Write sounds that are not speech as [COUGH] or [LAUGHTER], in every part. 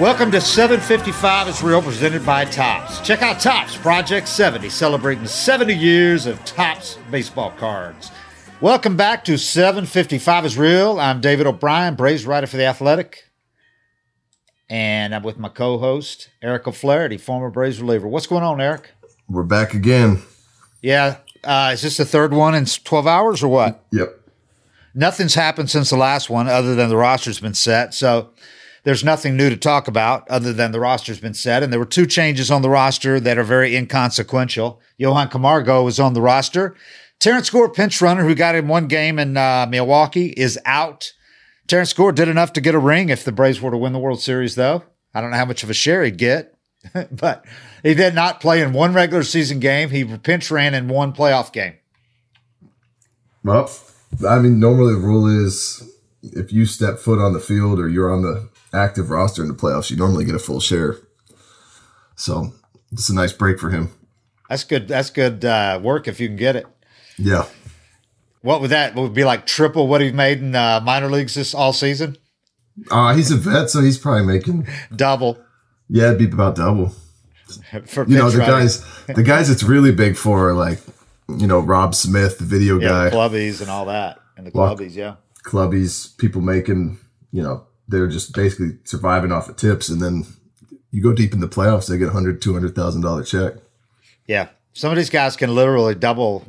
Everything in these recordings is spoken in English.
Welcome to 755 is real presented by Topps. Check out Topps Project 70 celebrating 70 years of Topps baseball cards. Welcome back to 755 is real. I'm David O'Brien, Braves writer for The Athletic. And I'm with my co-host Eric O'Flaherty, former Braves reliever. What's going on, Eric? We're back again. Yeah, uh, is this the third one in 12 hours or what? Yep. Nothing's happened since the last one other than the roster's been set. So there's nothing new to talk about other than the roster's been set. And there were two changes on the roster that are very inconsequential. Johan Camargo was on the roster. Terrence Gore, pinch runner who got in one game in uh, Milwaukee, is out. Terrence Gore did enough to get a ring if the Braves were to win the World Series, though. I don't know how much of a share he'd get, [LAUGHS] but he did not play in one regular season game. He pinch ran in one playoff game. Well, I mean, normally the rule is if you step foot on the field or you're on the active roster in the playoffs, you normally get a full share. So it's a nice break for him. That's good. That's good uh, work if you can get it. Yeah. What would that would be like? Triple what he made in uh, minor leagues this all season? Uh, he's a vet, so he's probably making Double yeah, it'd be about double. [LAUGHS] for You know, the running. guys, the guys it's really big for, are like you know Rob Smith, the video yeah, guy, clubbies and all that, and the clubbies. Yeah, clubbies, people making you know they're just basically surviving off of tips, and then you go deep in the playoffs, they get a hundred, two hundred thousand dollar check. yeah. Some of these guys can literally double,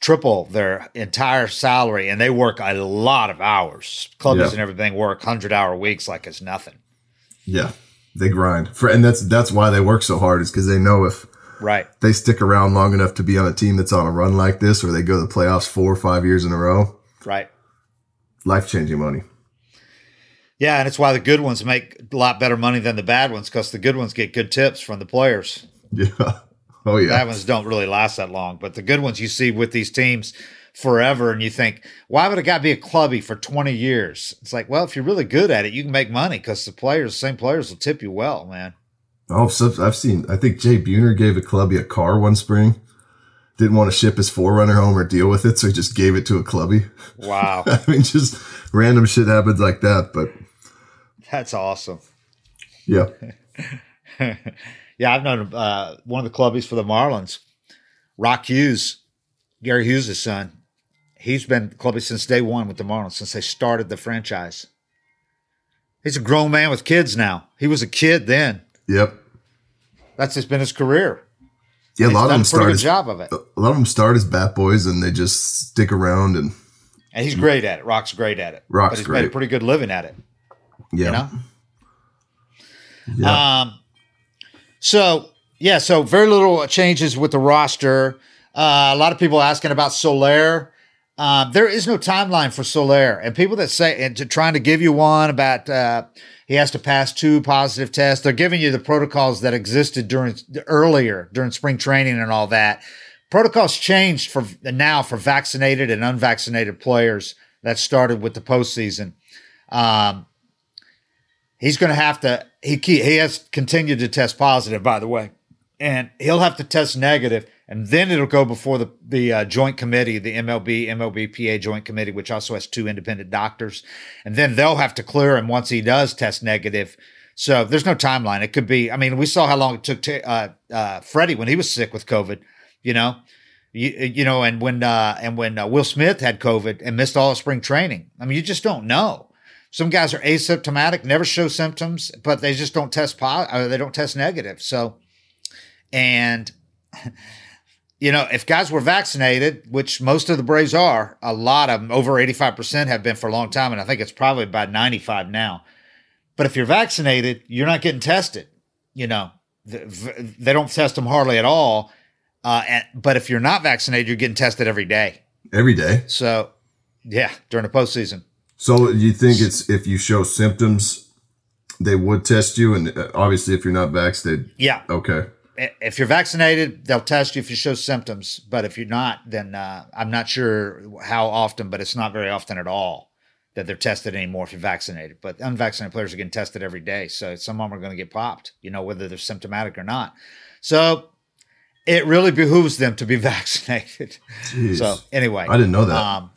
triple their entire salary, and they work a lot of hours. Clubs Yeah. and everything work hundred hour weeks like it's nothing. Yeah, they grind for, and that's that's why they work so hard is because they know if Right. they stick around long enough to be on a team that's on a run like this, or they go to the playoffs four or five years in a row, Right. life changing money. Yeah, and it's why the good ones make a lot better money than the bad ones because the good ones get good tips from the players. Yeah. [LAUGHS] Oh yeah. bad ones don't really last that long, but the good ones you see with these teams forever, and you think, why would a guy be a clubby for twenty years? It's like, well, if you're really good at it, you can make money because the players, the same players, will tip you well, man. Oh, so I've seen. I think Jay Buhner gave a clubby a car one spring. Didn't want to ship his 4Runner home or deal with it, so he just gave it to a clubby. Wow, [LAUGHS] I mean, just random shit happens like that. But that's awesome. yeah, [LAUGHS] Yeah, I've known uh, one of the clubbies for the Marlins, Rock Hughes, Gary Hughes' son. He's been clubby since day one with the Marlins since they started the franchise. He's a grown man with kids now. He was a kid then. yep, That's just been his career. yeah. A lot of them a start as job of it, a lot of them start as bat boys, and they just stick around. And and he's great at it. Rock's great at it. Rock's but he's made a great. pretty good living at it. Yeah, You know. yeah. Um, so yeah, so very little changes with the roster. Uh, a lot of people asking about Soler. Um, there is no timeline for Soler, and people that say and to trying to give you one about uh, he has to pass two positive tests. They're giving you the protocols that existed during earlier during spring training and all that. Protocols changed for now for vaccinated and unvaccinated players that started with the postseason. Um, he's going to have to. He he has continued to test positive, by the way, and he'll have to test negative, and then it'll go before the the uh, joint committee, the MLB MLBPA joint committee, which also has two independent doctors, and then they'll have to clear him once he does test negative. So there's no timeline. It could be. I mean, we saw how long it took to uh, uh, Freddie when he was sick with COVID. You know, you, you know, and when uh, and when uh, Will Smith had COVID and missed all of spring training. I mean, you just don't know. Some guys are asymptomatic, never show symptoms, but they just don't test positive. They don't test negative. So, and [LAUGHS] you know, if guys were vaccinated, which most of the Braves are, a lot of them, over 85% have been for a long time. And I think it's probably about 95 now. But if you're vaccinated, you're not getting tested. You know, they don't test them hardly at all. Uh, and, but if you're not vaccinated, you're getting tested every day. Every day. So, yeah, during the postseason. So you think it's if you show symptoms, they would test you, and uh, obviously if you're not vaccinated, yeah, okay. If you're vaccinated, they'll test you if you show symptoms. But if you're not, then uh, I'm not sure how often, but it's not very often at all that they're tested anymore if you're vaccinated. But unvaccinated players are getting tested every day, so some of them are going to get popped, you know, whether they're symptomatic or not. So it really behooves them to be [LAUGHS] vaccinated. Jeez. So anyway, I didn't know that. Um,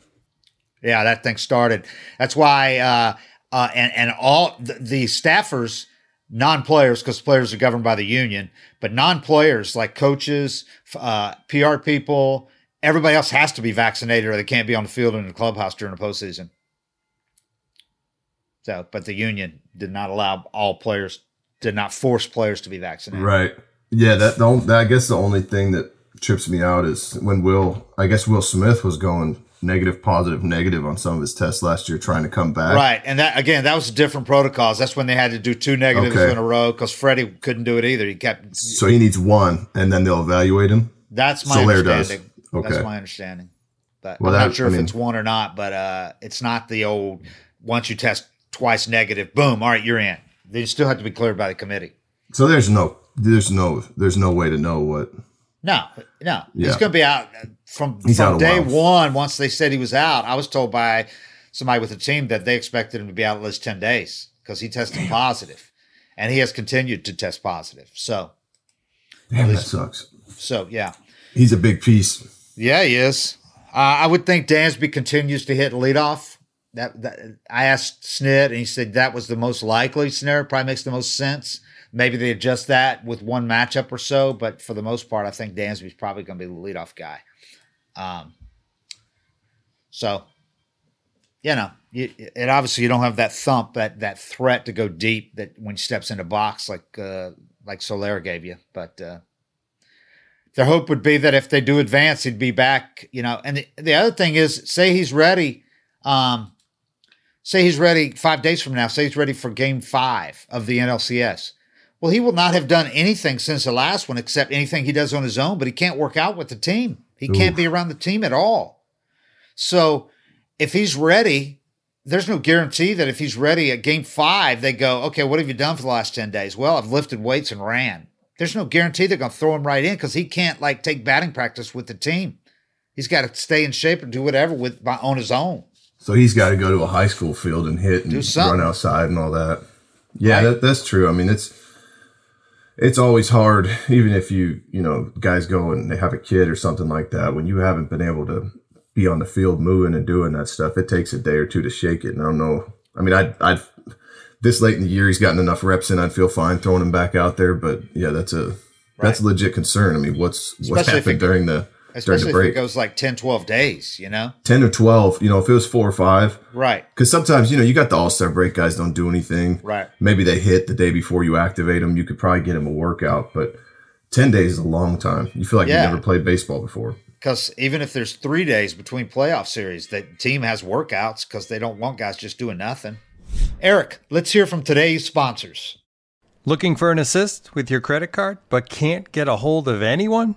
yeah, that thing started. That's why, uh, uh, and and all the, the staffers, non-players, because players are governed by the union, but non-players like coaches, uh, PR people, everybody else has to be vaccinated, or they can't be on the field in the clubhouse during the postseason. So, but the union did not allow all players, did not force players to be vaccinated. Right. Yeah. That, the, I guess the only thing that trips me out is when Will, I guess Will Smith was going negative, positive, negative on some of his tests last year, trying to come back. Right, and that again, that was different protocols. That's when they had to do two negatives okay. in a row because Freddie couldn't do it either. He kept. So he needs one, and then they'll evaluate him. That's my Soler understanding. Does. Okay. That's my understanding. But well, I'm that, not sure I if mean, it's one or not. But uh, it's not the old once you test twice negative, boom, all right, you're in. They still have to be cleared by the committee. So there's no, there's no, there's no way to know what. No, no, yeah. he's going to be out from, He's from day one, once they said he was out, I was told by somebody with the team that they expected him to be out at least 10 days because he tested positive and he has continued to test positive. So, damn, least, that sucks. So, yeah. He's a big piece. Yeah, he is. Uh, I would think Dansby continues to hit leadoff. That, that I asked Snit, and he said that was the most likely scenario. Probably makes the most sense. Maybe they adjust that with one matchup or so, but for the most part, I think Dansby's probably going to be the leadoff guy. Um, so, you know, you, and obviously you don't have that thump, that that threat to go deep that when he steps in a box like uh, like Soler gave you. But uh, their hope would be that if they do advance, he'd be back. You know, and the, the other thing is, say he's ready. Um, say he's ready five days from now. Say he's ready for Game Five of the NLCS. Well, he will not have done anything since the last one except anything he does on his own, but he can't work out with the team. He Oof. can't be around the team at all. So if he's ready, there's no guarantee that if he's ready at game five, they go, okay, what have you done for the last 10 days? Well, I've lifted weights and ran. There's no guarantee they're going to throw him right in because he can't like take batting practice with the team. He's got to stay in shape and do whatever with on his own. So he's got to go to a high school field and hit and run outside and all that. Yeah, right. that, that's true. I mean, it's it's always hard, even if you, you know, guys go and they have a kid or something like that, when you haven't been able to be on the field moving and doing that stuff, it takes a day or two to shake it. And I don't know. I mean, I, I, this late in the year, he's gotten enough reps in. I'd feel fine throwing him back out there. But yeah, that's a, right. that's a legit concern. I mean, what's, what happened during the, Especially if it goes like 10, 12 days, you know? 10 or 12, you know, if it was four or five. Right. Because sometimes, you know, you got the all star break guys don't do anything. Right. Maybe they hit the day before you activate them. You could probably get them a workout, but 10 days is a long time. You feel like yeah. you never played baseball before. Because even if there's three days between playoff series, the team has workouts because they don't want guys just doing nothing. Eric, let's hear from today's sponsors. Looking for an assist with your credit card, but can't get a hold of anyone?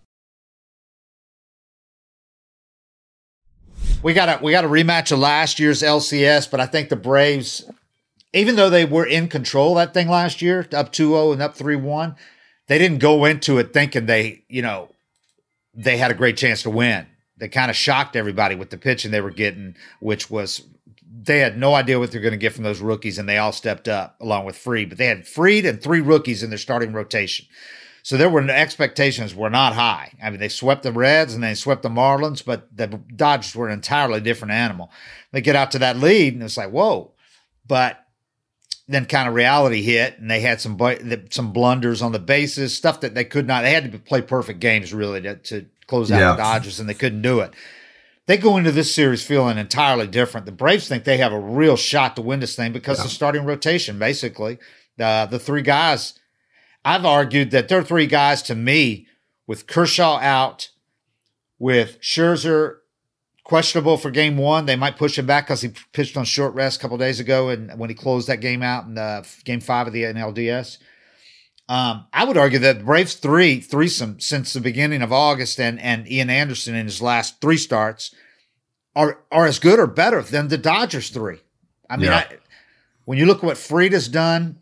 We got a we got a rematch of last year's LCS, but I think the Braves, even though they were in control that thing last year, up 2-0 and up 3-1, they didn't go into it thinking they, you know, they had a great chance to win. They kind of shocked everybody with the pitching they were getting, which was they had no idea what they're going to get from those rookies, and they all stepped up along with Fried. But they had Fried and three rookies in their starting rotation. So there were expectations were not high. I mean, they swept the Reds and they swept the Marlins, but the Dodgers were an entirely different animal. They get out to that lead and it's like, whoa. But then kind of reality hit and they had some some blunders on the bases, stuff that they could not. They had to play perfect games really to, to close out yeah. the Dodgers, and they couldn't do it. They go into this series feeling entirely different. The Braves think they have a real shot to win this thing because yeah. the starting rotation, basically, uh, the three guys I've argued that there are three guys to me with Kershaw out, with Scherzer questionable for game one. They might push him back because he pitched on short rest a couple days ago and when he closed that game out in the game five of the NLDS. Um, I would argue that Braves three threesome since the beginning of August and and Ian Anderson in his last three starts are are as good or better than the Dodgers three. I mean, yeah. I, when you look at what Fried has done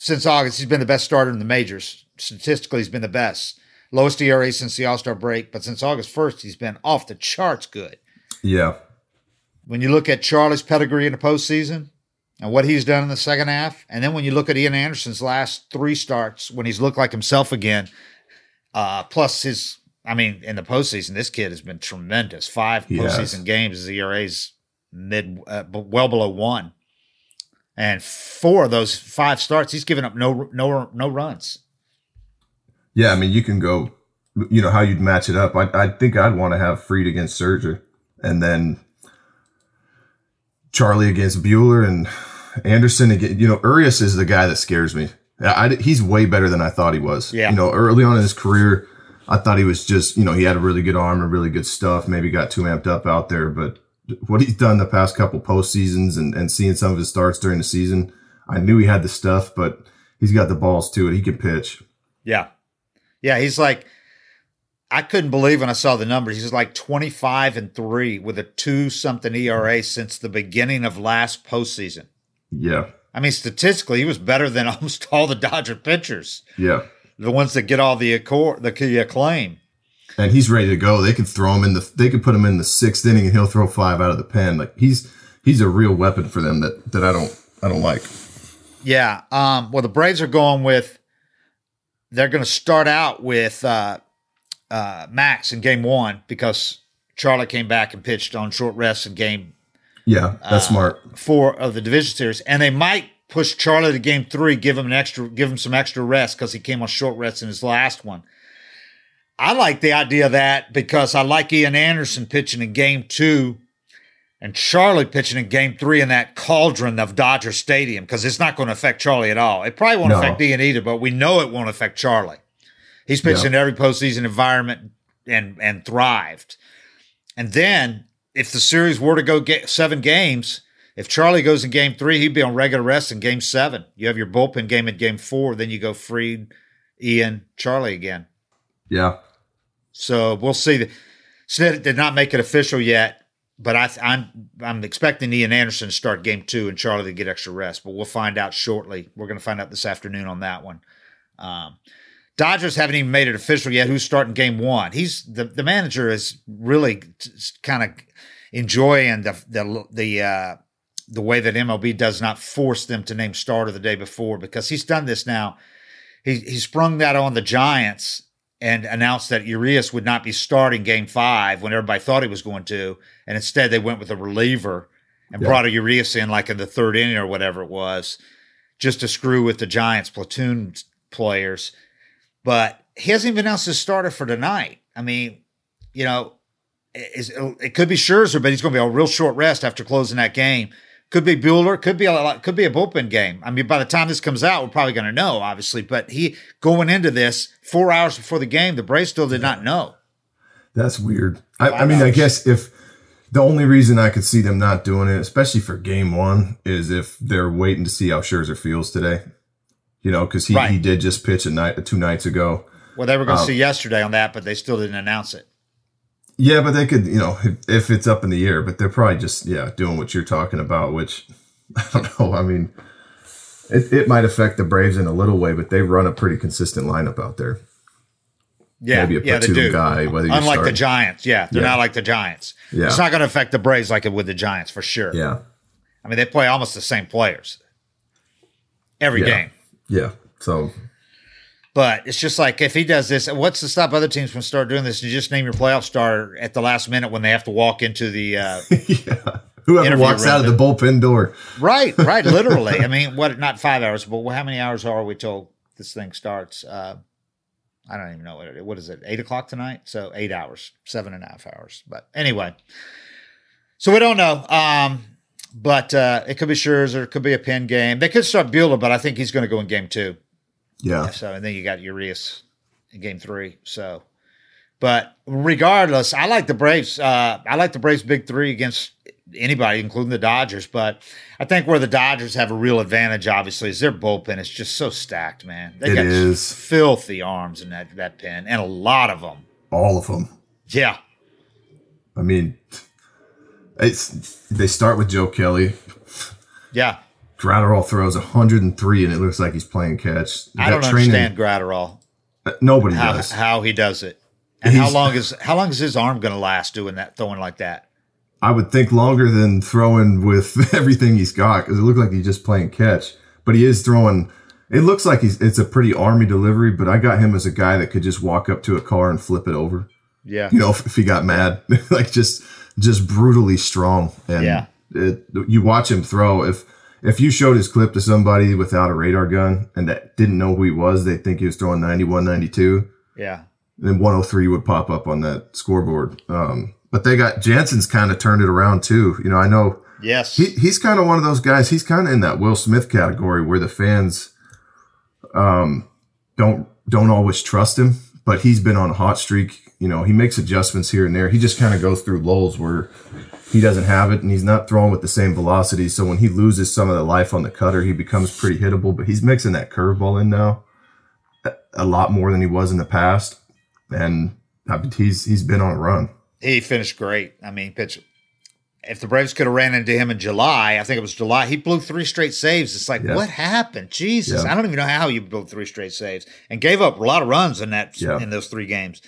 since August, he's been the best starter in the majors. Statistically, he's been the best. Lowest ERA since the All Star break, but since August 1st, he's been off the charts good. Yeah. When you look at Charlie's pedigree in the postseason and what he's done in the second half, and then when you look at Ian Anderson's last three starts when he's looked like himself again, uh, plus his, I mean, in the postseason, this kid has been tremendous. Five postseason games, his ERA's mid, uh, well below one and four of those five starts, he's given up no no no runs. Yeah, I mean, you can go, you know, how you'd match it up. I, I think I'd want to have Fried against Scherzer, and then Charlie against Buehler and Anderson again. You know, Urias is the guy that scares me. I, he's way better than I thought he was. Yeah. You know, early on in his career, I thought he was just, you know, he had a really good arm and really good stuff. Maybe got too amped up out there, but what he's done the past couple post seasons and, and seeing some of his starts during the season, I knew he had the stuff, but he's got the balls to it. He can pitch. Yeah. Yeah. He's like, I couldn't believe when I saw the numbers. He's like 25 and three with a two something ERA since the beginning of last postseason. Yeah. I mean, statistically, he was better than [LAUGHS] almost all the Dodger pitchers. Yeah. The ones that get all the, accord, the key acclaim and he's ready to go. They could throw him in the they could put him in the sixth inning and he'll throw five out of the pen. Like he's he's a real weapon for them that that I don't I don't like. Yeah. Um, well, the Braves are going with they're going to start out with uh, uh, Max in game one because Charlie came back and pitched on short rest in game. Yeah, that's uh, smart. Four of the division series, and they might push Charlie to game three, give him an extra, give him some extra rest because he came on short rest in his last one. I like the idea of that because I like Ian Anderson pitching in game two and Charlie pitching in game three in that cauldron of Dodger Stadium because it's not going to affect Charlie at all. It probably won't no. affect Ian either, but we know it won't affect Charlie. He's pitched yeah. in every postseason environment and and thrived. And then if the series were to go get seven games, if Charlie goes in game three, he'd be on regular rest in game seven. You have your bullpen game in game four, then you go Fried, Ian, Charlie again. Yeah. So we'll see. Snit did not make it official yet, but I, I'm I'm expecting Ian Anderson to start game two and Charlie to get extra rest. But we'll find out shortly. We're going to find out this afternoon on that one. Um, Dodgers haven't even made it official yet. Who's starting game one? He's the the manager is really kind of enjoying the the the uh, the way that MLB does not force them to name starter the day before because he's done this now. He he sprung that on the Giants and announced that Urias would not be starting game five when everybody thought he was going to. And instead, they went with a reliever and Yeah. brought a Urias in like in the third inning or whatever it was, just to screw with the Giants platoon players. But he hasn't even announced his starter for tonight. I mean, you know, is it could be Scherzer, but he's going to be a real short rest after closing that game. Could be Buehler. Could be a lot, could be a bullpen game. I mean, by the time this comes out, we're probably going to know, obviously. But he going into this four hours before the game, the Braves still did not know. That's weird. I, I mean, I guess if the only reason I could see them not doing it, especially for game one, is if they're waiting to see how Scherzer feels today. You know, because he, Right. he did just pitch a night two nights ago. Well, they were going to Oh. Uh, see yesterday on that, but they still didn't announce it. Yeah, but they could, you know, if, if it's up in the air, but they're probably just, yeah, doing what you're talking about, which [LAUGHS] I don't know. I mean, it, it might affect the Braves in a little way, but they run a pretty consistent lineup out there. Yeah, Maybe a yeah, they platoon do. guy, whether Unlike the Giants, yeah, they're Yeah. not like the Giants. Yeah. It's not going to affect the Braves like it would the Giants for sure. Yeah. I mean, they play almost the same players every Yeah. game. Yeah. So, But it's just like if he does this, what's to stop other teams from start doing this? You just name your playoff starter at the last minute when they have to walk into the uh, [LAUGHS] yeah. Whoever walks out of the bullpen door. right, right, literally. [LAUGHS] I mean, what? Not five hours, but how many hours are we till this thing starts? Uh, I don't even know what it is. What is it? Eight o'clock tonight? So eight hours, seven and a half hours. But anyway, so we don't know. Um, but uh, it could be Scherzer, it could be a pin game. They could start Buehler, but I think he's going to go in game two. Yeah. So and then you got Urias in game three. So, but regardless, I like the Braves. Uh, I like the Braves big three against anybody, including the Dodgers. But I think where the Dodgers have a real advantage, obviously, is their bullpen is just so stacked, man. They It got is. filthy arms in that that pen, and a lot of them. All of them. Yeah, I mean, it's they start with Joe Kelly. yeah. Graterol throws 103, and it looks like he's playing catch. I That don't training- understand Graterol uh, Nobody how does. how he does it, and how long is how long is his arm going to last doing that, throwing like that? I would think longer than throwing with [LAUGHS] everything he's got because it looked like he's just playing catch. But he is throwing. It looks like he's. It's a pretty army delivery, but I got him as a guy that could just walk up to a car and flip it over. Yeah, You know, if, [LAUGHS] if he got mad, [LAUGHS] like just just brutally strong. And Yeah. it, you watch him throw. If if you showed his clip to somebody without a radar gun and that didn't know who he was, they think he was throwing 91, 92. yeah. then 103 would pop up on that scoreboard. Um, but they got Jansen's kind of turned it around too. You know, I know Yes. he, he's kind of one of those guys. He's kind of in that Will Smith category where the fans um, don't don't always trust him, but he's been on a hot streak. You know, he makes adjustments here and there. He just kind of goes through lulls where he doesn't have it and he's not throwing with the same velocity. So when he loses some of the life on the cutter, he becomes pretty hittable. But he's mixing that curveball in now a- lot more than he was in the past, and I mean, he's he's been on a run. he finished great. I mean, pitch. If the Braves could have ran into him in July, I think it was July, he blew three straight saves. It's like, Yeah. what happened? Jesus, Yeah. I don't even know how you blew three straight saves and gave up a lot of runs in that Yeah. in those three games.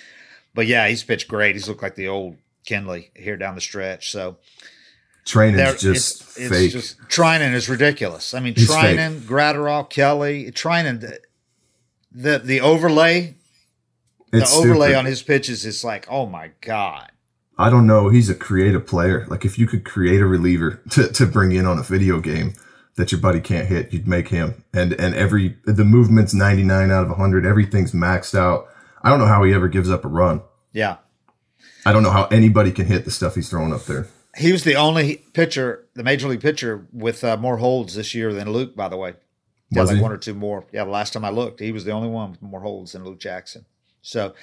But yeah, he's pitched great. He's looked like the old Kenley here down the stretch. So Treinen's there, just it's, it's fake. just Treinen is ridiculous. I mean, He's fake. Treinen, Graterol, Kelly, Treinen, the the, the overlay, the overlay stupid. on his pitches is like, oh my god. I don't know. He's a creative player. Like if you could create a reliever [LAUGHS] to, to bring in on a video game that your buddy can't hit, you'd make him. And and every the movement's 99 out of 100. Everything's maxed out. I don't know how he ever gives up a run. Yeah. I don't know how anybody can hit the stuff he's throwing up there. He was the only pitcher, the major league pitcher, with uh, more holds this year than Luke. By the way, Was like he? one or two more. Yeah, the last time I looked, he was the only one with more holds than Luke Jackson. So,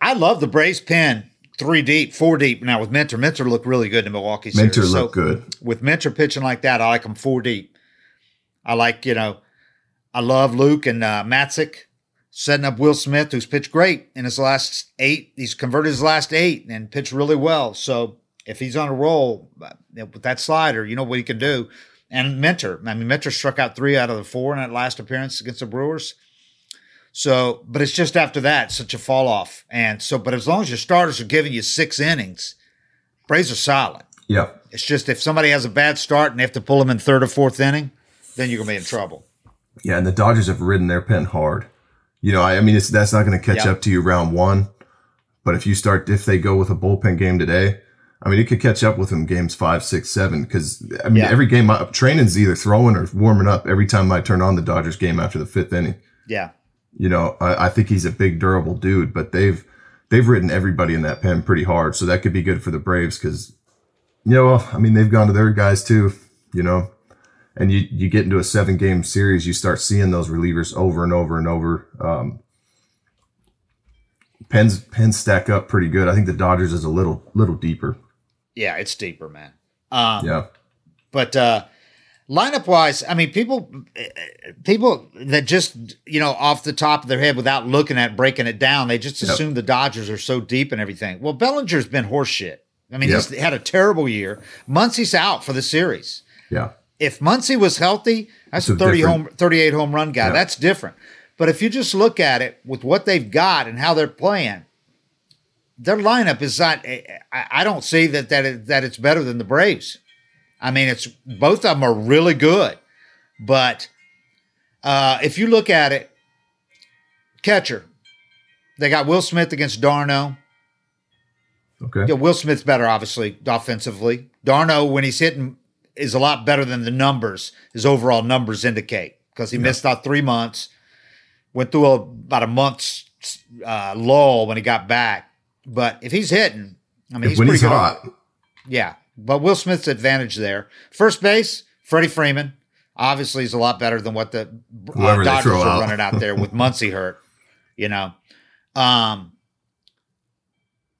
I love the Braves pen three deep, four deep. Now with Minter, Minter looked really good in Milwaukee series. Minter So, looked good. with Minter pitching like that, I like him four deep. I like you know, I love Luke and uh, Matzek setting up Will Smith, who's pitched great in his last eight. He's converted his last eight and pitched really well. So if he's on a roll uh, with that slider, you know what he can do. And Minter, I mean, Minter struck out three out of the four in that last appearance against the Brewers. So, but it's just after that, such a fall off. And so, but as long as your starters are giving you six innings, Braves are solid. Yeah. It's just if somebody has a bad start and they have to pull them in third or fourth inning, then you're gonna be in trouble. Yeah, and the Dodgers have ridden their pen hard. You know, I, I mean, it's that's not going to catch Yeah. up to you round one. But if you start, if they go with a bullpen game today, I mean, it could catch up with them games five, six, seven. Because I mean, Yeah. every game, I, Treinen's either throwing or warming up. Every time I turn on the Dodgers game after the fifth inning, Yeah. you know, I, I think he's a big, durable dude. But they've they've ridden everybody in that pen pretty hard, so that could be good for the Braves because, you know, I mean, they've gone to their guys too. You know, and you you get into a seven game series, you start seeing those relievers over and over and over. Um, pens pens stack up pretty good. I think the Dodgers is a little little deeper. Yeah, it's deeper, man. Um, Yeah, But uh, lineup wise, I mean, people people that just you know off the top of their head without looking at breaking it down, they just Yep. assume the Dodgers are so deep and everything. Well, Bellinger's been horseshit. I mean, Yep. he's had a terrible year. Muncy's out for the series. yeah, If Muncy was healthy, that's a 30 different- home 38 home run guy. Yeah. That's different. But if you just look at it with what they've got and how they're playing, their lineup is not. I, I don't see that that it, that it's better than the Braves. I mean, it's both of them are really good, but uh, if you look at it, catcher, they got Will Smith against d'Arnaud. okay, Yeah, Will Smith's better, obviously, offensively. d'Arnaud, when he's hitting, is a lot better than the numbers, his overall numbers indicate, because he missed out three months, went through a, about a month's uh, lull when he got back. But if he's hitting, I mean, he's when pretty he's good. hot, Yeah. But Will Smith's advantage there. First base, Freddie Freeman. Obviously, is a lot better than what the uh, Dodgers are out. running out there with [LAUGHS] Muncy hurt. You know, um,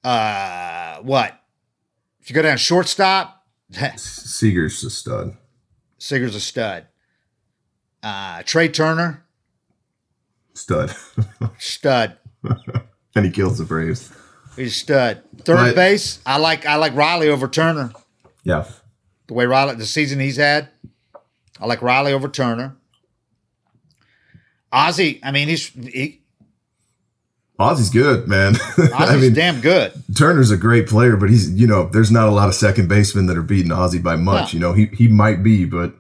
uh, what? If you go down shortstop, Seager's a stud. Seager's a stud. Uh, Trea Turner, Stud, [LAUGHS] stud. and he kills the Braves. He's a stud. Third base, I like I like Riley over Turner. Yeah, the way Riley, the season he's had. I like Riley over Turner. Ozzy, I mean, he's he, Ozzy's good, man. [LAUGHS] Ozzy's I mean, damn good. Turner's a great player, but he's you know there's not a lot of second basemen that are beating Ozzy by much. No. You know he he might be, but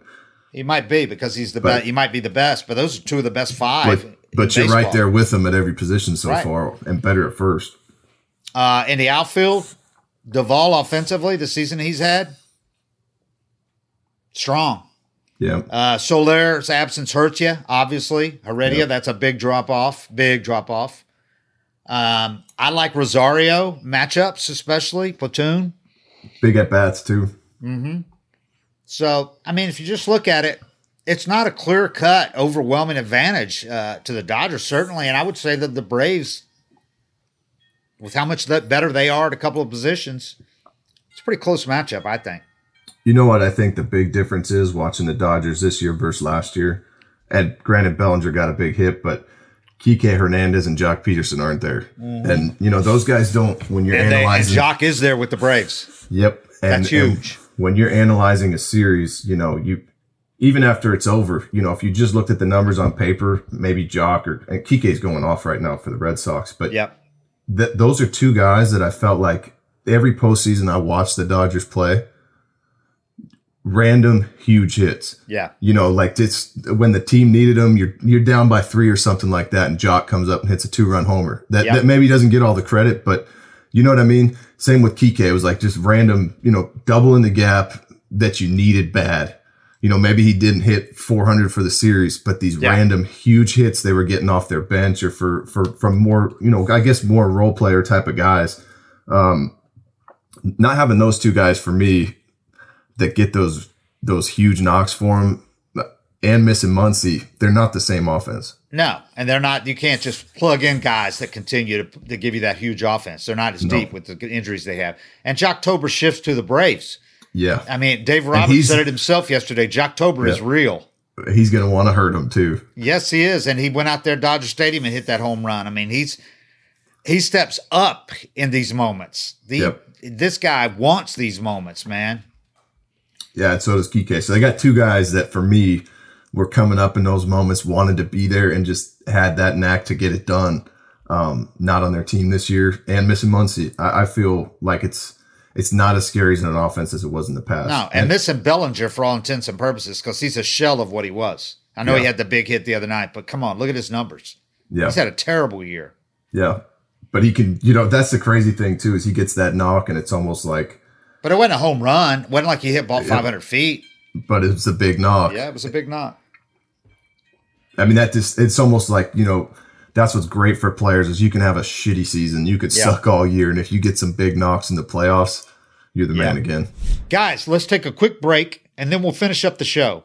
He might be because he's the best. He might be the best, but those are two of the best five. but, but you're right there with him at every position so Right. far, and better at first. Uh, in the outfield, Duvall offensively, the season he's had, strong. Yeah, Uh, Soler's absence hurts you, obviously. Heredia, Yeah. that's a big drop off, big drop off. Um, I like Rosario matchups, especially platoon. big at bats too. Mm-hmm. So, I mean, if you just look at it, it's not a clear cut, overwhelming advantage uh, to the Dodgers, certainly. And I would say that the Braves, with how much that better they are at a couple of positions, it's a pretty close matchup, I think. You know what I think the big difference is watching the Dodgers this year versus last year. And granted, Bellinger got a big hit, but Kike Hernandez and Joc Pederson aren't there. And you know those guys don't when you're Mm-hmm. And, they, analyzing. Joc is there with the Braves. Yep. And, That's huge. when you're analyzing a series, you know, you even after it's over, you know, if you just looked at the numbers on paper, maybe Joc or and Kike's going off right now for the Red Sox, but Yep. th- those are two guys that I felt like every postseason I watched the Dodgers play, random huge hits. Yeah. You know, like it's when the team needed them, you're you're down by three or something like that, and Joc comes up and hits a two run homer. That Yep. that maybe doesn't get all the credit, but you know what I mean. Same with Kike. It was like just random, you know, double in the gap that you needed bad. You know, maybe he didn't hit 400 for the series, but these Yeah. random huge hits they were getting off their bench or for for from more, you know, I guess more role player type of guys. Um, not having those two guys for me that get those those huge knocks for him and missing Muncy, they're not the same offense. No, and they're not. You can't just plug in guys that continue to, to give you that huge offense. They're not as deep with the injuries they have. And Joctober shifts to the Braves. Yeah, I mean, Dave Roberts said it himself yesterday. Joctober is real. he's going to want to hurt him too. Yes, he is, and he went out there Dodger Stadium and hit that home run. I mean, he's he steps up in these moments. The, Yep. This guy wants these moments, man. Yeah, and so does Kike. So they got two guys that for me were coming up in those moments, wanted to be there, and just had that knack to get it done. Um, not on their team this year, and missing Muncy. I, I feel like it's it's not as scary as an offense as it was in the past. No, and missing Bellinger for all intents and purposes because he's a shell of what he was. I know he had the big hit the other night, but come on, look at his numbers. Yeah. He's had a terrible year. Yeah. But he can, you know, that's the crazy thing too, is he gets that knock and it's almost like, But it wasn't a home run. It wasn't like he hit ball 500 feet. but it was a big knock. Yeah, it was a big knock. I mean, that just, it's almost like, you know, that's what's great for players is you can have a shitty season. You could Yeah. suck all year. And if you get some big knocks in the playoffs, you're the man again. Guys, let's take a quick break and then we'll finish up the show.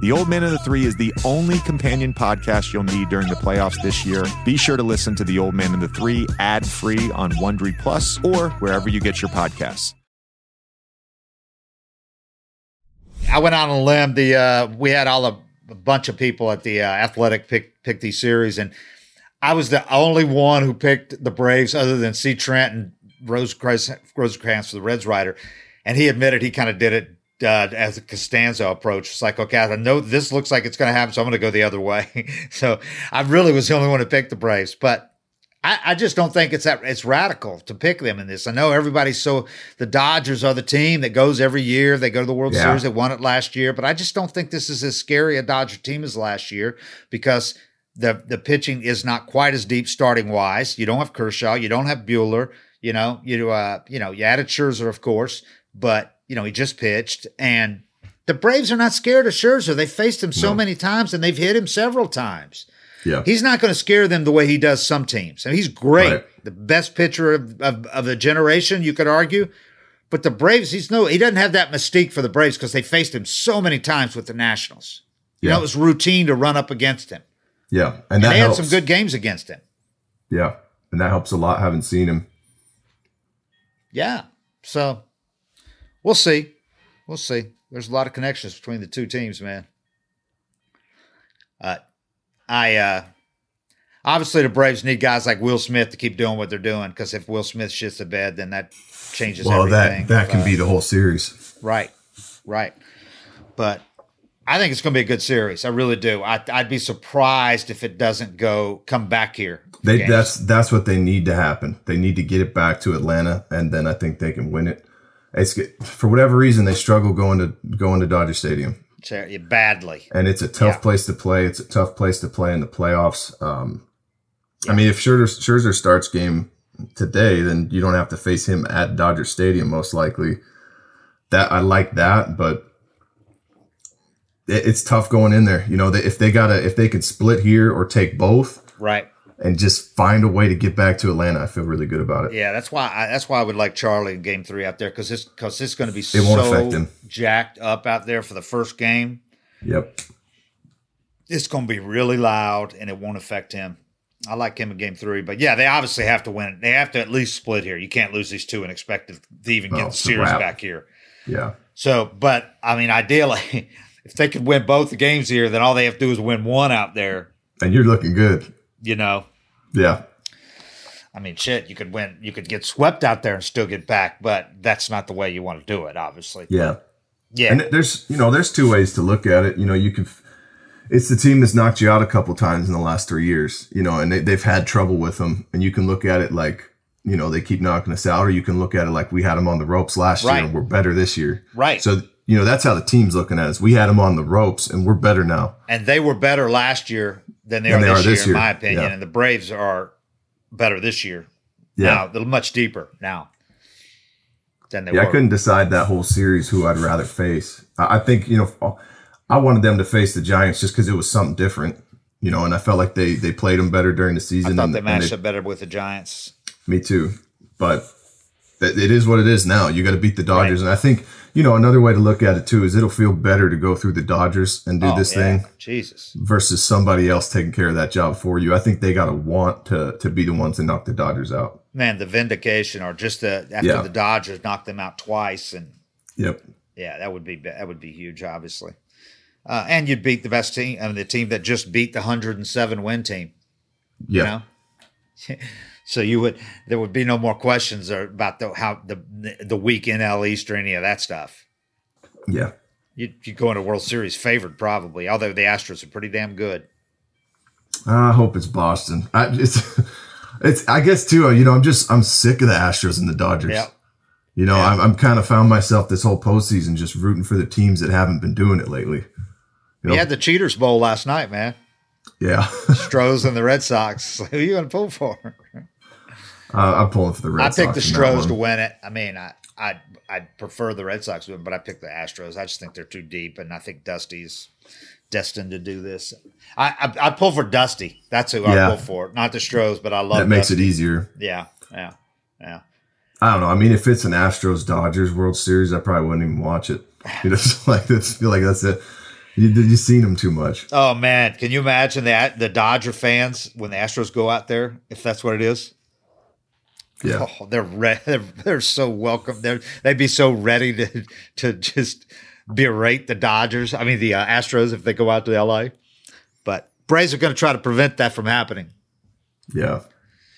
The Old Man of the Three is the only companion podcast you'll need during the playoffs this year. Be sure to listen to The Old Man of the Three ad free on Wondery Plus or wherever you get your podcasts. I went on a limb. The uh, we had all a, a bunch of people at the uh, athletic pick pick these series, and I was the only one who picked the Braves, other than C. Trent and Rosecrans, Rosecrans for the Reds writer, and he admitted he kind of did it. Uh, as a Costanza approach, it's like, okay, I know this looks like it's going to happen, so I'm going to go the other way. [LAUGHS] so I really was the only one to pick the Braves, but I, I just don't think it's that it's radical to pick them in this. I know everybody's so the Dodgers are the team that goes every year. They go to the World Yeah. Series. They won it last year, but I just don't think this is as scary a Dodger team as last year because the the pitching is not quite as deep starting wise. You don't have Kershaw. You don't have Buehler. You know you uh you know you added Scherzer of course, but you know he just pitched and. The Braves are not scared of Scherzer. They faced him so many times and they've hit him several times. Yeah. He's not going to scare them the way he does some teams. And he's great, Right. the best pitcher of, of, of the generation, you could argue. But the Braves, he's no, he doesn't have that mystique for the Braves because they faced him so many times with the Nationals. You Yeah. know, it was routine to run up against him. yeah. And And that they helps. had some good games against him. Yeah. And that helps a lot. Haven't seen him. Yeah. So we'll see. We'll see. There's a lot of connections between the two teams, man. Uh, I uh, obviously the Braves need guys like Will Smith to keep doing what they're doing because if Will Smith shits the bed, then that changes Well, everything. that that can Uh, be the whole series. right, right. But I think it's going to be a good series. I really do. I, I'd be surprised if it doesn't go come back here. They that's that's what they need to happen. They need to get it back to Atlanta, and then I think they can win it. It's for whatever reason they struggle going to going to Dodger Stadium, badly. and it's a tough Yeah. place to play. It's a tough place to play in the playoffs. Um, I mean, if Scherzer, Scherzer starts game today, then you don't have to face him at Dodger Stadium most likely. That I like that, but it, it's tough going in there. You know, they, if they gotta if they could split here or take both Right. And just find a way to get back to Atlanta, I feel really good about it. Yeah, that's why I, that's why I would like Charlie in Game Three out there because this because it's going to be It won't affect so him. jacked up out there for the first game. Yep. It's going to be really loud and it won't affect him. I like him in Game Three, but yeah, they obviously have to win. They have to at least split here. You can't lose these two and expect to to even get Oh, the series wrap. back here. Yeah. So, but I mean, ideally, [LAUGHS] if they could win both the games here, then all they have to do is win one out there. And you're looking good. You know, Yeah. I mean, shit, you could win, you could get swept out there and still get back, but that's not the way you want to do it, obviously. Yeah. Yeah. And there's, you know, there's two ways to look at it. You know, you can, it's the team that's knocked you out a couple times in the last three years, you know, and they, they've had trouble with them. And you can look at it like, you know, they keep knocking us out, or you can look at it like we had them on the ropes last Right. year and we're better this year. Right. So you know, that's how the team's looking at us. We had them on the ropes, and we're better now. And they were better last year than they, Than are, they this, are this year, year. in my opinion. Yeah. And the Braves are better this year. Yeah. Now, they're much deeper now than they Yeah, were. I couldn't decide that whole series who I'd rather face. I I think you know, I wanted them to face the Giants just because it was something different, you know, and I felt like they they played them better during the I season. thought and- they matched up better with the Giants. Me too, but it is what it is now. You got to beat the Dodgers, and I think you know another way to look at it too is it'll feel better to go through the Dodgers and do Oh, this yeah. thing Jesus. versus somebody else taking care of that job for you. I think they got to want to to be the ones to knock the Dodgers out. Man, the vindication or just the after Yeah. the Dodgers knocked them out twice and Yep. Yeah, that would be that would be huge, obviously. Uh, and you'd beat the best team, I mean, the team that just beat the 107 win team. Yeah. You know, [LAUGHS] so you would there would be no more questions or- about the how the the weak NL East or any of that stuff. Yeah. You you go into World Series favored probably, although the Astros are pretty damn good. I hope it's Boston. I, it's, [LAUGHS] it's. I guess too. You know, I'm just. I'm sick of the Astros and the Dodgers. Yeah. You know, I'm, I'm kind of found myself this whole postseason just rooting for the teams that haven't been doing it lately. We had the Cheaters Bowl last night, man. Yeah, [LAUGHS] Stros and the Red Sox. [LAUGHS] Who are you going to pull for? Uh, I'm pulling for the Red I picked the Sox in that Stros to win it. I mean, I I I prefer the Red Sox win, but I picked the Astros. I just think they're too deep, and I think Dusty's destined to do this. I I, I pull for Dusty. That's who Yeah. I pull for, not the Stros, but I love That makes it easier. Yeah, yeah, yeah. I don't know. I mean, if it's an Astros Dodgers World Series, I probably wouldn't even watch it. [LAUGHS] You know, like this. Feel like that's it. You you've seen them too much. Oh man, can you imagine that the Dodger fans when the Astros go out there, if that's what it is? Yeah, [LAUGHS] Oh, they're re- they're they're so welcome. They're they'd be so ready to to just berate the Dodgers. I mean the uh, Astros if they go out to L.A. But Braves are going to try to prevent that from happening. yeah.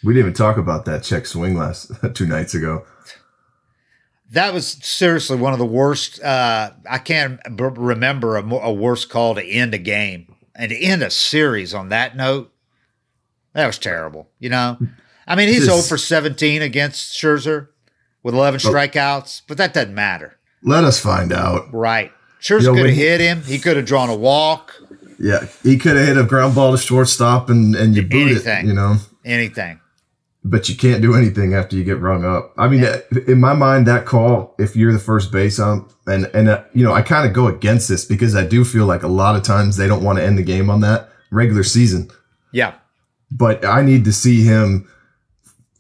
We didn't even talk about that check swing last [LAUGHS] two nights ago. That was seriously one of the worst. Uh, I can't b- remember a, mo- a worse call to end a game and to end a series on that note. That was terrible. You know, [LAUGHS] I mean, he's Just- 0 for 17 against Scherzer with 11 strikeouts, but that doesn't matter. Let us find out. Right. Scherzer Yo, could have hit him. He could have drawn a walk. Yeah, he could have hit a ground ball to shortstop and and you boot Anything. it. You know. Anything. but you can't do anything after you get rung up. I mean, in my mind, that call, if you're the first base ump, and and uh, you know, I kind of go against this because I do feel like a lot of times they don't want to end the game on that regular season. Yeah. But I need to see him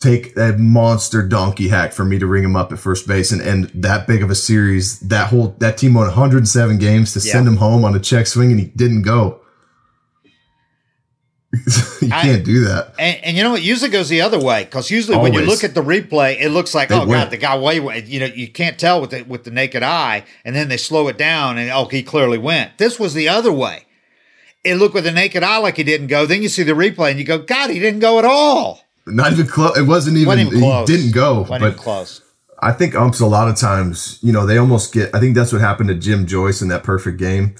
take a monster donkey hack for me to ring him up at first base and end that big of a series. That whole that team won 107 games to Yeah. send him home on a check swing, and he didn't go. [LAUGHS] you can't do that. And, and you know what? Usually goes the other way because usually when you look at the replay, it looks like They oh god, went. the guy way way- you know you can't tell with the with the naked eye, and then they slow it down and oh he clearly went. This was the other way. It looked with the naked eye like he didn't go. Then you see the replay and you go, God, he didn't go at all. Not even close. It wasn't even. Wasn't even close. He didn't go. Wasn't but close. I think umps a lot of times, you know, they almost get. I think that's what happened to Jim Joyce in that perfect game.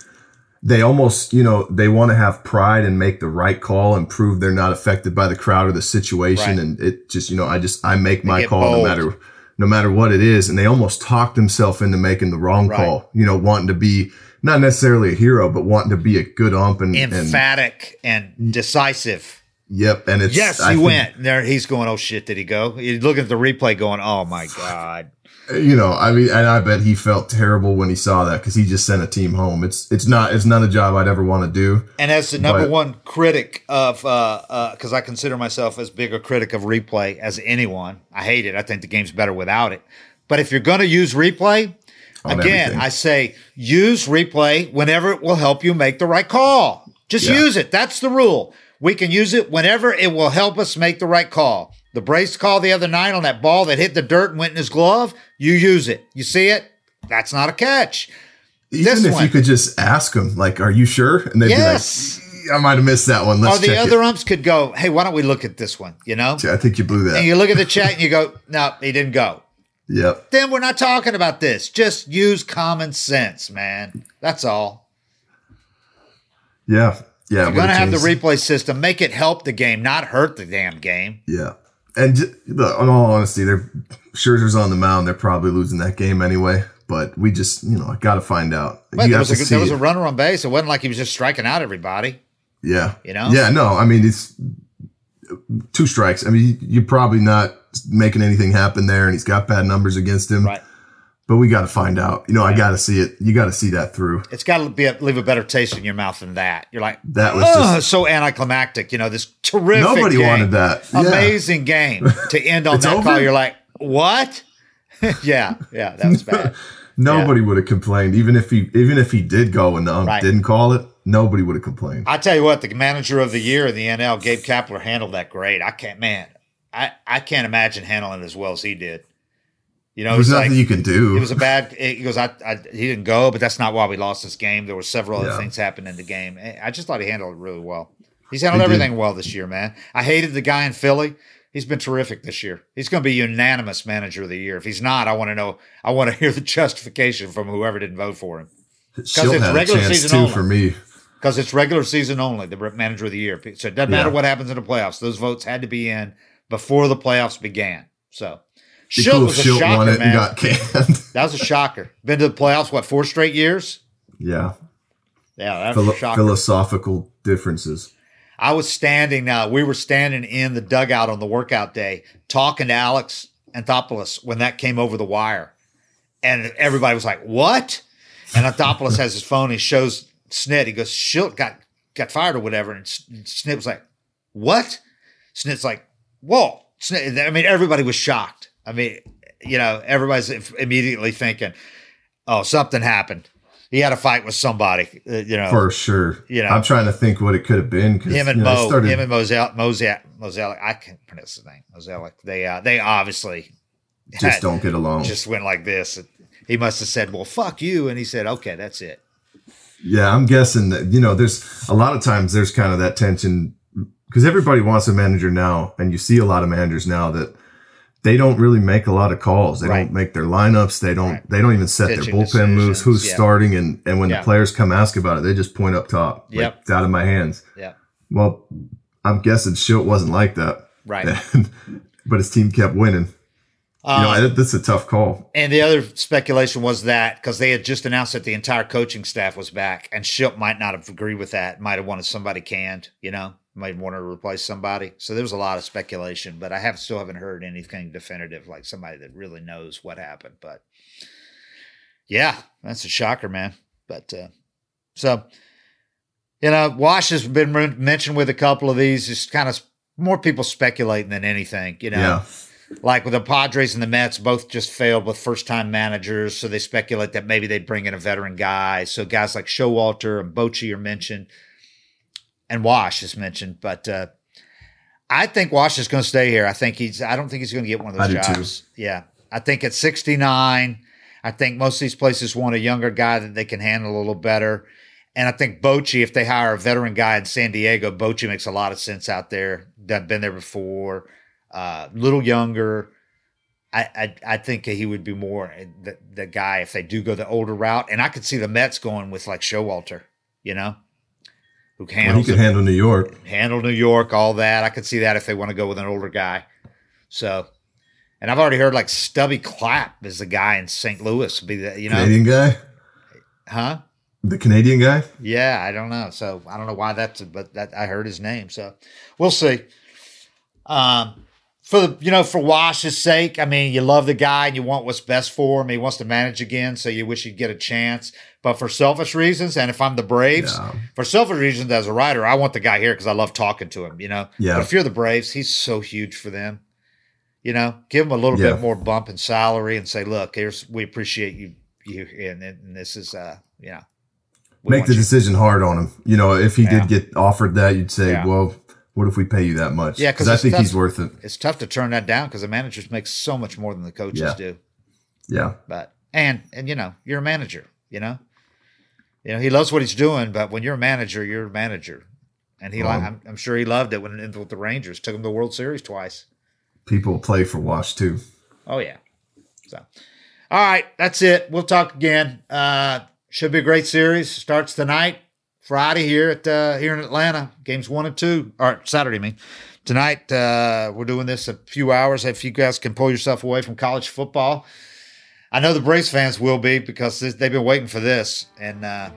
They almost, you know, they want to have pride and make the right call and prove they're not affected by the crowd or the situation. Right. And it just, you know, I just I make my call no matter no matter what it is. And they almost talk themselves into making the wrong Right. call. You know, wanting to be not necessarily a hero, but wanting to be a good ump and, and Emphatic and decisive. Yep. And it's Yes, I he think- went. And There he's going, Oh shit, did he go? He's looking at the replay going, Oh my God. you know, I mean, and I bet he felt terrible when he saw that because he just sent a team home. It's it's not it's not a job I'd ever want to do. And as the number But- one critic of, because uh, because I consider myself as big a critic of replay as anyone, I hate it. I think the game's better without it. But if you're going to use replay, again, everything. I say use replay whenever it will help you make the right call. Just Yeah. use it. That's the rule. We can use it whenever it will help us make the right call. The brace call the other night on that ball that hit the dirt and went in his glove, you use it. You see it? That's not a catch. Even This if one. you could just ask them, like, "Are you sure?" and they'd Yes. be like, "I might have missed that one. Let's or the other it." umps could go, hey, why don't we look at this one? You know? I think you blew that. And you look at the chat and you go, [LAUGHS] no, he didn't go. yep. Then we're not talking about this. Just use common sense, man. That's all. Yeah. Yeah. You're to have the replay system. Make it help the game, not hurt the damn game. Yeah. And look, in all honesty, they're Scherzer's on the mound. They're probably losing that game anyway. but we just, you know, I got to find out. But you there was, a, there was a runner on base. It wasn't like he was just striking out everybody. Yeah. You know? Yeah, no, I mean, it's two strikes. I mean, you're probably not making anything happen there, and he's got bad numbers against him. Right. But we got to find out. You know, I got to see it. You got to see that through. It's got to be a, leave a better taste in your mouth than that. You're like, That was just- so anticlimactic. You know, this terrific. Nobody game, wanted that. Yeah. Amazing game to end on [LAUGHS] that over? call. You're like, what? [LAUGHS] yeah, yeah, that was bad. [LAUGHS] Nobody would have complained, even if he even if he did go and the ump Right. didn't call it. Nobody would have complained. I tell you what, the manager of the year in the NL, Gabe Kapler, handled that great. I can't, man, I, I can't imagine handling it as well as he did. You know, There's nothing like, you can do. It was a bad. He goes, I, I, he didn't go, but that's not why we lost this game. There were several other things happened in the game. I just thought he handled it really well. He's handled He did. everything well this year, man. I hated the guy in Philly. He's been terrific this year. He's going to be unanimous manager of the year. If he's not, I want to know. I want to [LAUGHS] hear the justification from whoever didn't vote for him She'll it's had a chance season too only. for me. because it's regular season only. The manager of the year. So it doesn't matter what happens in the playoffs. Those votes had to be in before the playoffs began. So. Be cool was a Shildt shocker, won it man. and got canned. [LAUGHS] That was a shocker. Been to the playoffs, what, four straight years? yeah, Yeah, that's Philo- a shocker. philosophical differences. I was standing, uh, we were standing in the dugout on the workout day talking to Alex Anthopoulos when that came over the wire. And everybody was like, what? And Anthopoulos has his phone. He shows Snit. He goes, Shildt got, got fired or whatever. And Snit was like, what? Snit's like, whoa. Snit, I mean, everybody was shocked. I mean, you know, everybody's immediately thinking, oh, something happened. He had a fight with somebody, uh, you know. For sure. You know. I'm trying to think what it could have been. him and you know, it Mo, started- him and Moselle, Moselle, Moselle, I can't pronounce his name. Moselle. They, uh, they obviously just had- don't get along. just went like this. He must have said, "Well, fuck you," and he said, "Okay, that's it." Yeah, I'm guessing that, you know, there's a lot of times there's kind of that tension because everybody wants a manager now. And you see a lot of managers now that they don't really make a lot of calls. They Right. don't make their lineups. They don't, Right. they don't even set Pitching their bullpen moves, who's yeah. starting. And, and when Yeah. the players come ask about it, they just point up top. Like, Yep. it's out of my hands. Yeah, Well, I'm guessing Shildt wasn't like that. right. [LAUGHS] but his team kept winning. You know, Um, that- that's a tough call. and the other speculation was that because they had just announced that the entire coaching staff was back, and Shildt might not have agreed with that. Might have wanted somebody canned, you know, might want to replace somebody. So there was a lot of speculation, but I have still haven't heard anything definitive, like somebody that really knows what happened. But yeah, that's a shocker, man. But uh, so you know, Wash has been men- mentioned with a couple of these. Just kind of more people speculating than anything, you know Yeah. like with the Padres and the Mets, both just failed with first time managers. So they speculate that maybe they'd bring in a veteran guy. So guys like Showalter and Bochy are mentioned, and Wash is mentioned. But uh, I think Wash is going to stay here. I think he's. I don't think he's going to get one of those do too. jobs. Yeah, I think at 69, I think most of these places want a younger guy that they can handle a little better. And I think Bochy, if they hire a veteran guy in San Diego, Bochy makes a lot of sense out there. That been there before, uh, little younger. I, I I think he would be more the, the guy if they do go the older route. And I could see the Mets going with like Showalter, you know, who Well, he handles could it handle New York. handle New York, all that. I could see that if they want to go with an older guy. So, and I've already heard like Stubby Clapp is the guy in St. Louis. Be the you know, Canadian guy? huh? The Canadian guy? Yeah, I don't know. So I don't know why that's, but that I heard his name. So we'll see. Um, for the you know for Wash's sake, I mean, you love the guy and you want what's best for him. He wants to manage again, so you wish he'd get a chance. But for selfish reasons, and if I'm the Braves, Yeah. for selfish reasons as a writer, I want the guy here because I love talking to him. You know, Yeah. But if you're the Braves, he's so huge for them. You know, give him a little Yeah. bit more bump in salary and say, look, here's we appreciate you you and, and this is uh you know Make the you- decision hard on him. You know, if he Yeah. did get offered that, you'd say, well, what if we pay you that much? Yeah, because I think tough- he's worth it. it's tough to turn that down because the managers make so much more than the coaches Yeah. do. Yeah. But and and you know you're a manager. You know, you know he loves what he's doing, but when you're a manager, you're a manager. And he, li I'm, I'm sure he loved it when he with the Rangers, took him to the World Series twice. People play for Wash too. Oh yeah. So, all right, that's it. We'll talk again. Uh, should be a great series. Starts tonight, Friday here at uh, here in Atlanta. Games one and two, or Saturday. I mean, tonight uh, we're doing this a few hours. If you guys can pull yourself away from college football, I know the Braves fans will be because this, they've been waiting for this, and uh,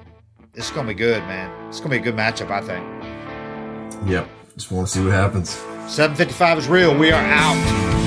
it's going to be good, man. It's going to be a good matchup, I think. Yep. Just want to see what happens. 755 is real. We are out.